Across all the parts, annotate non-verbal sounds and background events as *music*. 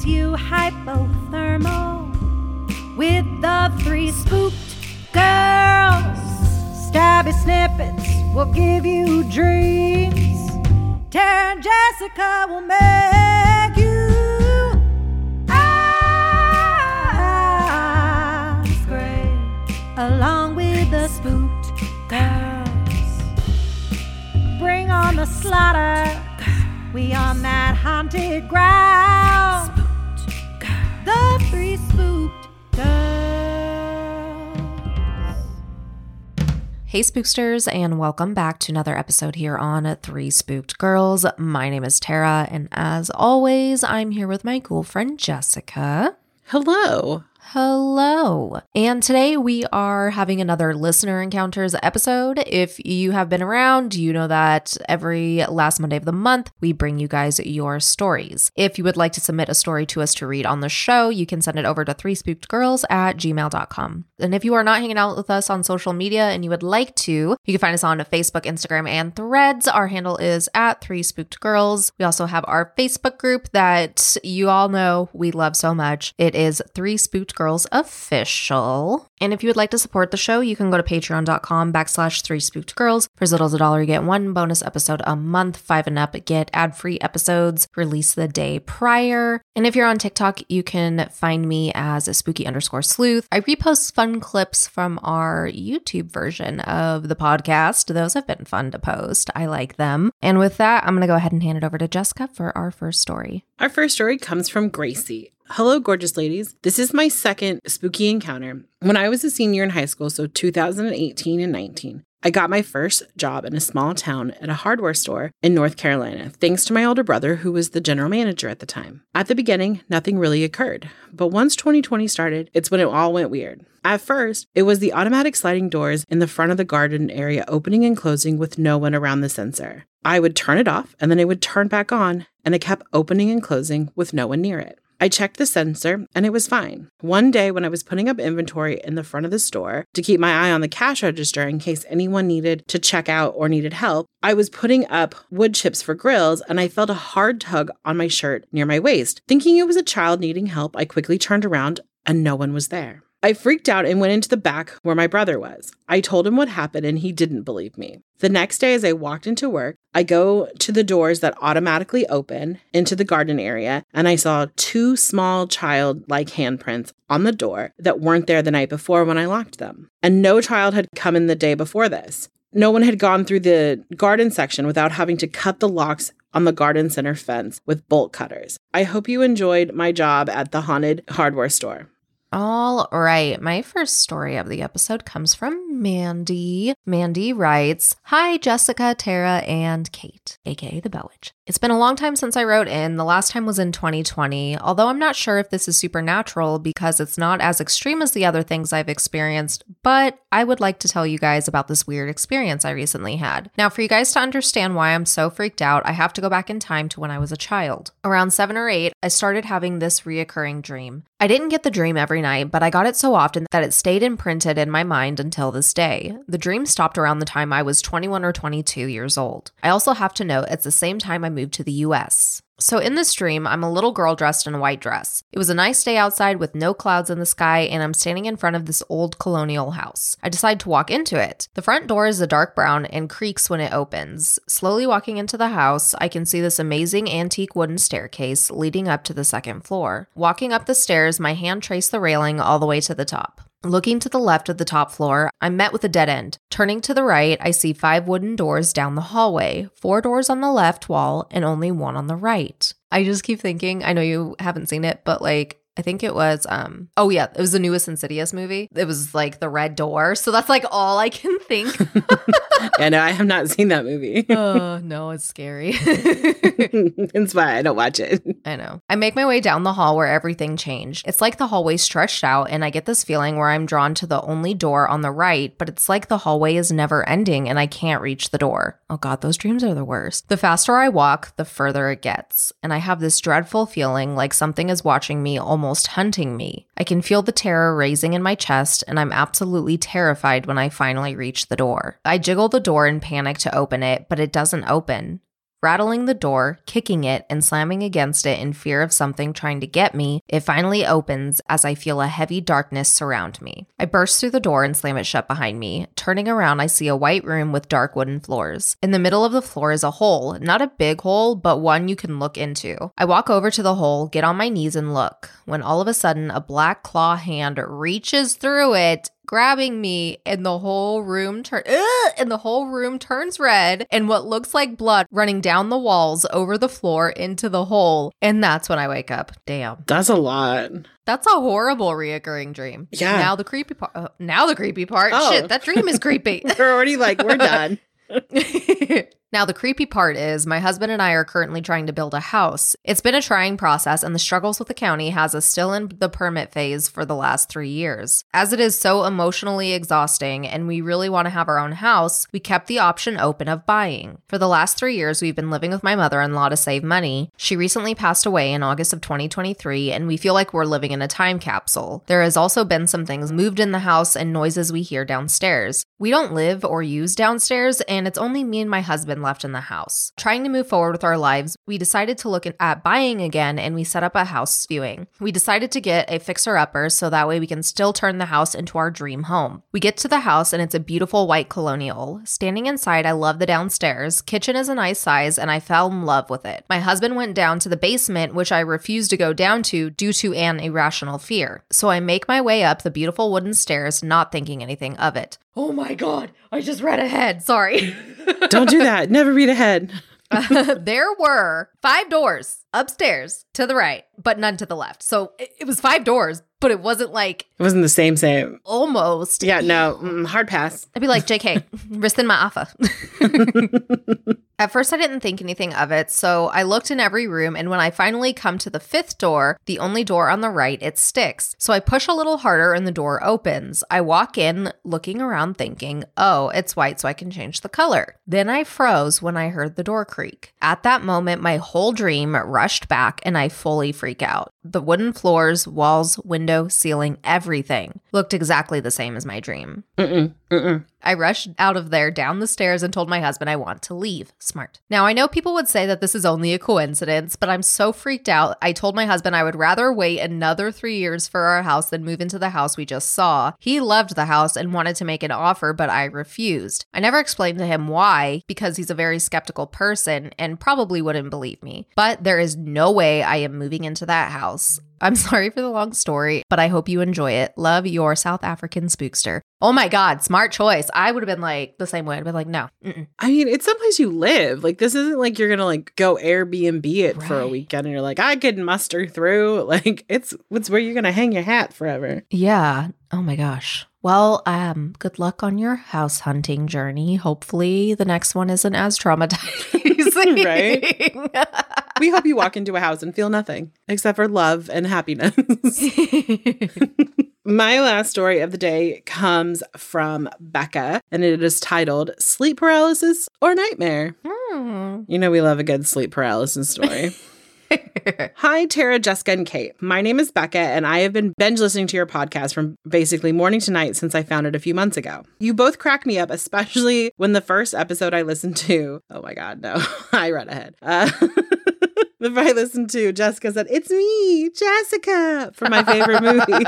Makes you hypothermal. With the three spooked girls, stabby snippets will give you dreams. Tara and Jessica will make you along with the spooked girls. Bring on the slaughter. We on that haunted ground. Hey, spooksters, and welcome back to another episode here on Three Spooked Girls. My name is Tara, and as always, I'm here with my cool friend Jessica. Hello. Hello. And today we are having another listener encounters episode. If you have been around, you know that every last Monday of the month, we bring you guys your stories. If you would like to submit a story to us to read on the show, you can send it over to three spooked girls at gmail.com. And if you are not hanging out with us on social media and you would like to, you can find us on Facebook, Instagram, and threads. Our handle is at three spooked girls. We also have our Facebook group that you all know we love so much. It is three spooked girls official. And if you would like to support the show, you can go to patreon.com backslash three spooked girls. For as little as a dollar, you get one bonus episode a month. Five and up get ad free episodes released the day prior. And if you're on TikTok, you can find me as a spooky underscore sleuth. I repost fun clips from our YouTube version of the podcast. Those have been fun to post. I like them. And with that, I'm going to go ahead and hand it over to Jessica for our first story. Our first story comes from Gracie. Hello, gorgeous ladies. This is my second spooky encounter. When I was a senior in high school, so 2018 and 19, I got my first job in a small town at a hardware store in North Carolina, thanks to my older brother, who was the general manager at the time. At the beginning, nothing really occurred, but once 2020 started, it's when it all went weird. At first, it was the automatic sliding doors in the front of the garden area opening and closing with no one around the sensor. I would turn it off and then it would turn back on, and it kept opening and closing with no one near it. I checked the sensor and it was fine. One day, when I was putting up inventory in the front of the store to keep my eye on the cash register in case anyone needed to check out or needed help, I was putting up wood chips for grills and I felt a hard tug on my shirt near my waist. Thinking it was a child needing help, I quickly turned around and no one was there. I freaked out and went into the back where my brother was. I told him what happened and he didn't believe me. The next day, as I walked into work, I go to the doors that automatically open into the garden area and I saw two small child like handprints on the door that weren't there the night before when I locked them. And no child had come in the day before this. No one had gone through the garden section without having to cut the locks on the garden center fence with bolt cutters. I hope you enjoyed my job at the haunted hardware store. All right. My first story of the episode comes from Mandy. Mandy writes Hi, Jessica, Tara, and Kate, aka the Bell Witch. It's been a long time since I wrote in. The last time was in 2020, although I'm not sure if this is supernatural because it's not as extreme as the other things I've experienced, but I would like to tell you guys about this weird experience I recently had. Now, for you guys to understand why I'm so freaked out, I have to go back in time to when I was a child. Around seven or eight, I started having this reoccurring dream. I didn't get the dream every night, but I got it so often that it stayed imprinted in my mind until this day. The dream stopped around the time I was 21 or 22 years old. I also have to note it's the same time I moved moved to the US. So, in this dream, I'm a little girl dressed in a white dress. It was a nice day outside with no clouds in the sky, and I'm standing in front of this old colonial house. I decide to walk into it. The front door is a dark brown and creaks when it opens. Slowly walking into the house, I can see this amazing antique wooden staircase leading up to the second floor. Walking up the stairs, my hand traced the railing all the way to the top. Looking to the left of the top floor, I'm met with a dead end. Turning to the right, I see five wooden doors down the hallway, four doors on the left wall, and only one on the right. I just keep thinking, I know you haven't seen it, but like, I think it was um oh yeah, it was the newest Insidious movie. It was like the red door. So that's like all I can think. *laughs* yeah, no, I have not seen that movie. *laughs* oh, *laughs* no, it's scary. That's why I don't watch it. I know. I make my way down the hall where everything changed. It's like the hallway stretched out, and I get this feeling where I'm drawn to the only door on the right, but it's like the hallway is never ending and I can't reach the door. Oh God, those dreams are the worst. The faster I walk, the further it gets. And I have this dreadful feeling like something is watching me, almost hunting me. I can feel the terror raising in my chest, and I'm absolutely terrified when I finally reach the door. I jiggle the door in panic to open it, but it doesn't open. Rattling the door, kicking it, and slamming against it in fear of something trying to get me, it finally opens as I feel a heavy darkness surround me. I burst through the door and slam it shut behind me. Turning around, I see a white room with dark wooden floors. In the middle of the floor is a hole, not a big hole, but one you can look into. I walk over to the hole, get on my knees, and look, when all of a sudden a black claw hand reaches through it grabbing me and the whole room turn and the whole room turns red and what looks like blood running down the walls over the floor into the hole and that's when I wake up. Damn. That's a lot. That's a horrible reoccurring dream. Yeah. Now the creepy part. Uh, now the creepy part. Oh. Shit, that dream is creepy. *laughs* We're already like, we're *laughs* done. *laughs* now, the creepy part is my husband and I are currently trying to build a house. It's been a trying process, and the struggles with the county has us still in the permit phase for the last three years. As it is so emotionally exhausting and we really want to have our own house, we kept the option open of buying. For the last three years, we've been living with my mother in law to save money. She recently passed away in August of 2023, and we feel like we're living in a time capsule. There has also been some things moved in the house and noises we hear downstairs. We don't live or use downstairs, and it's only me and my husband left in the house. Trying to move forward with our lives, we decided to look at buying again and we set up a house viewing. We decided to get a fixer upper so that way we can still turn the house into our dream home. We get to the house and it's a beautiful white colonial. Standing inside, I love the downstairs. Kitchen is a nice size and I fell in love with it. My husband went down to the basement, which I refused to go down to due to an irrational fear. So I make my way up the beautiful wooden stairs, not thinking anything of it. Oh my god, I just read ahead. Sorry. Don't do that. Never read ahead. *laughs* there were five doors upstairs to the right, but none to the left. So it, it was five doors, but it wasn't like It wasn't the same, same. almost. Yeah, no, mm, hard pass. I'd be like, JK, *laughs* rescind my offer. *laughs* At first, I didn't think anything of it, so I looked in every room, and when I finally come to the fifth door, the only door on the right, it sticks. So I push a little harder, and the door opens. I walk in, looking around, thinking, oh, it's white, so I can change the color. Then I froze when I heard the door creak. At that moment, my whole dream rushed back, and I fully freak out. The wooden floors, walls, window, ceiling, everything looked exactly the same as my dream. Mm-mm, mm-mm. I rushed out of there down the stairs and told my husband I want to leave. Smart. Now, I know people would say that this is only a coincidence, but I'm so freaked out. I told my husband I would rather wait another three years for our house than move into the house we just saw. He loved the house and wanted to make an offer, but I refused. I never explained to him why, because he's a very skeptical person and probably wouldn't believe me. But there is no way I am moving into that house. I'm *laughs* sorry for the long story, but I hope you enjoy it. Love your South African spookster. Oh my God, smart choice. I would have been like the same way. I'd been like, no. Mm-mm. I mean, it's someplace you live. Like this isn't like you're gonna like go Airbnb it for a weekend and you're like, I could muster through. *laughs* Like it's it's where you're gonna hang your hat forever. Yeah. Oh my gosh. Well, um, good luck on your house hunting journey. Hopefully, the next one isn't as *laughs* traumatizing. Right? We hope you walk into a house and feel nothing except for love and happiness. *laughs* My last story of the day comes from Becca, and it is titled Sleep Paralysis or Nightmare. Hmm. You know, we love a good sleep paralysis story. *laughs* Hi, Tara, Jessica, and Kate. My name is Becca, and I have been binge listening to your podcast from basically morning to night since I found it a few months ago. You both crack me up, especially when the first episode I listened to, oh my God, no, *laughs* I read ahead. Uh, the *laughs* I listened to, Jessica said, It's me, Jessica, for my favorite movie.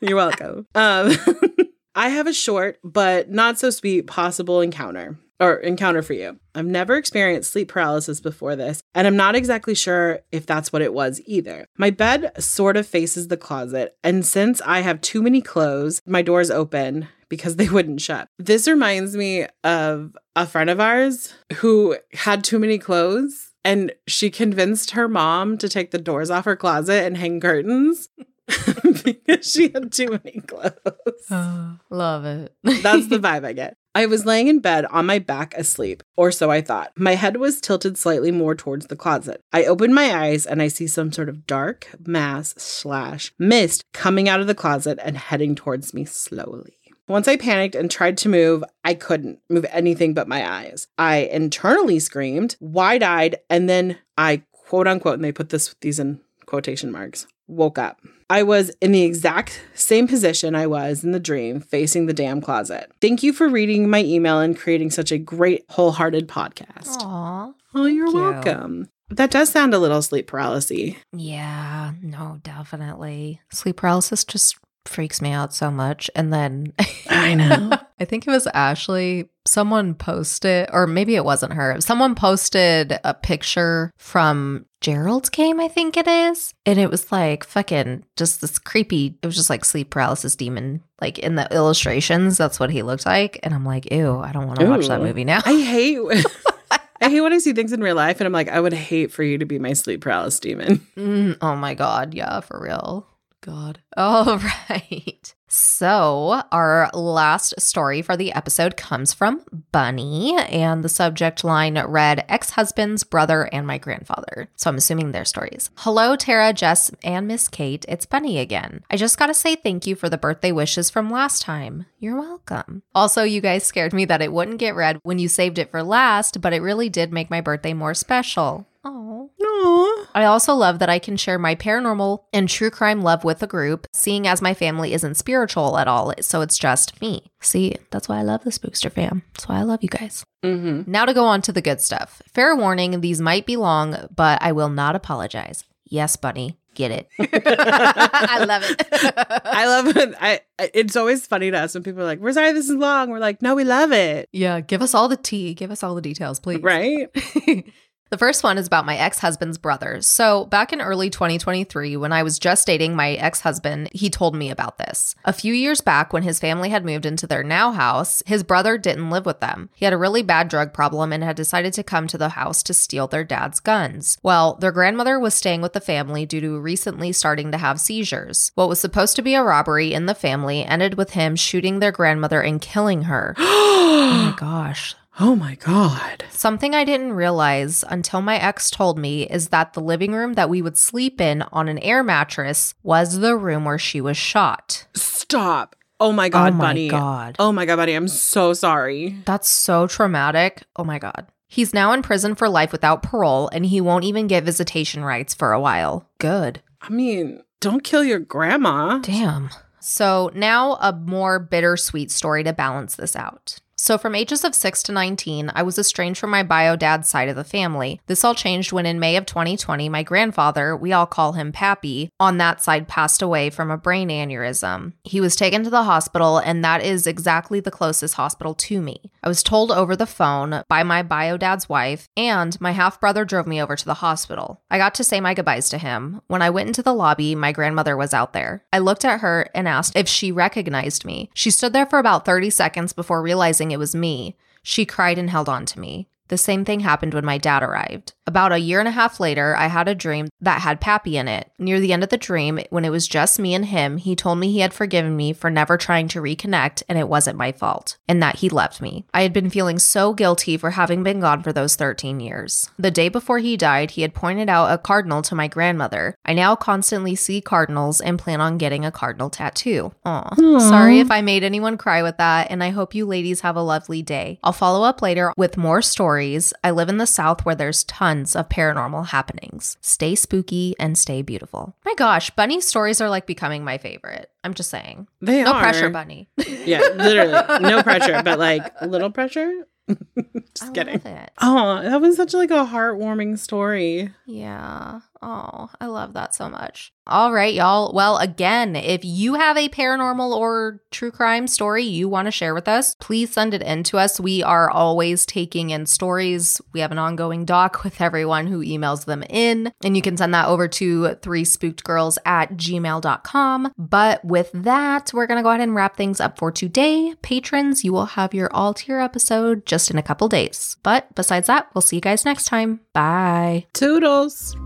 *laughs* You're welcome. Um, *laughs* I have a short but not so sweet possible encounter or encounter for you. I've never experienced sleep paralysis before this, and I'm not exactly sure if that's what it was either. My bed sort of faces the closet, and since I have too many clothes, my door's open because they wouldn't shut. This reminds me of a friend of ours who had too many clothes and she convinced her mom to take the doors off her closet and hang curtains. *laughs* because she had too many clothes. *gasps* Love it. That's the *laughs* vibe I get. I was laying in bed on my back asleep, or so I thought. My head was tilted slightly more towards the closet. I open my eyes and I see some sort of dark mass slash mist coming out of the closet and heading towards me slowly. Once I panicked and tried to move, I couldn't move anything but my eyes. I internally screamed, wide eyed, and then I quote unquote, and they put this these in quotation marks, woke up. I was in the exact same position I was in the dream, facing the damn closet. Thank you for reading my email and creating such a great, wholehearted podcast. Aw. Oh, you're thank you. welcome. That does sound a little sleep paralysis. Yeah, no, definitely. Sleep paralysis just freaks me out so much. And then I know. *laughs* I think it was Ashley. Someone posted, or maybe it wasn't her. Someone posted a picture from Gerald's game, I think it is. And it was like fucking just this creepy, it was just like sleep paralysis demon. Like in the illustrations, that's what he looked like. And I'm like, ew, I don't want to watch that movie now. I hate. *laughs* I hate when I see things in real life, and I'm like, I would hate for you to be my sleep paralysis demon. Mm, oh my God. Yeah, for real. God. *laughs* All right. So, our last story for the episode comes from Bunny, and the subject line read Ex husband's brother and my grandfather. So, I'm assuming their stories. Hello, Tara, Jess, and Miss Kate. It's Bunny again. I just got to say thank you for the birthday wishes from last time. You're welcome. Also, you guys scared me that it wouldn't get read when you saved it for last, but it really did make my birthday more special. Oh. Aww. I also love that I can share my paranormal and true crime love with a group, seeing as my family isn't spiritual at all, so it's just me. See, that's why I love the Spookster fam. That's why I love you guys. Mm-hmm. Now to go on to the good stuff. Fair warning, these might be long, but I will not apologize. Yes, Bunny, get it. *laughs* *laughs* I love it. I love it. I. I- It's always funny to us when people are like, "We're sorry this is long." We're like, "No, we love it." yeah, give us all the tea. Give us all the details, please. Right? *laughs* The first one is about my ex husband's brother. So, back in early 2023, when I was just dating my ex husband, he told me about this. A few years back, when his family had moved into their now house, his brother didn't live with them. He had a really bad drug problem and had decided to come to the house to steal their dad's guns. Well, their grandmother was staying with the family due to recently starting to have seizures. What was supposed to be a robbery in the family ended with him shooting their grandmother and killing her. *gasps* oh my gosh. Oh my god. Something I didn't realize until my ex told me is that the living room that we would sleep in on an air mattress was the room where she was shot. Stop. Oh my god, oh my Bunny. god. Oh my god, Bunny. I'm so sorry. That's so traumatic. Oh my god. He's now in prison for life without parole and he won't even get visitation rights for a while. Good. I mean, don't kill your grandma. Damn. So now a more bittersweet story to balance this out. So, from ages of 6 to 19, I was estranged from my bio dad's side of the family. This all changed when, in May of 2020, my grandfather, we all call him Pappy, on that side passed away from a brain aneurysm. He was taken to the hospital, and that is exactly the closest hospital to me. I was told over the phone by my bio dad's wife, and my half brother drove me over to the hospital. I got to say my goodbyes to him. When I went into the lobby, my grandmother was out there. I looked at her and asked if she recognized me. She stood there for about 30 seconds before realizing it was me. She cried and held on to me. The same thing happened when my dad arrived. About a year and a half later, I had a dream that had Pappy in it. Near the end of the dream, when it was just me and him, he told me he had forgiven me for never trying to reconnect and it wasn't my fault, and that he left me. I had been feeling so guilty for having been gone for those 13 years. The day before he died, he had pointed out a cardinal to my grandmother. I now constantly see cardinals and plan on getting a cardinal tattoo. Aw. Sorry if I made anyone cry with that, and I hope you ladies have a lovely day. I'll follow up later with more stories stories. I live in the South where there's tons of paranormal happenings. Stay spooky and stay beautiful. My gosh, Bunny stories are like becoming my favorite. I'm just saying. They no are. pressure, Bunny. Yeah, literally. No pressure, but like a *laughs* little pressure. *laughs* *laughs* Just I kidding. Oh, that was such like a heartwarming story. Yeah. Oh, I love that so much. All right, y'all. Well, again, if you have a paranormal or true crime story you want to share with us, please send it in to us. We are always taking in stories. We have an ongoing doc *laughs* with everyone who emails them in, and you can send that over to three spooked girls at gmail.com. But with that, we're going to go ahead and wrap things up for today. Patrons, you will have your all tier episode just in a couple days. But besides that, we'll see you guys next time. Bye. Toodles.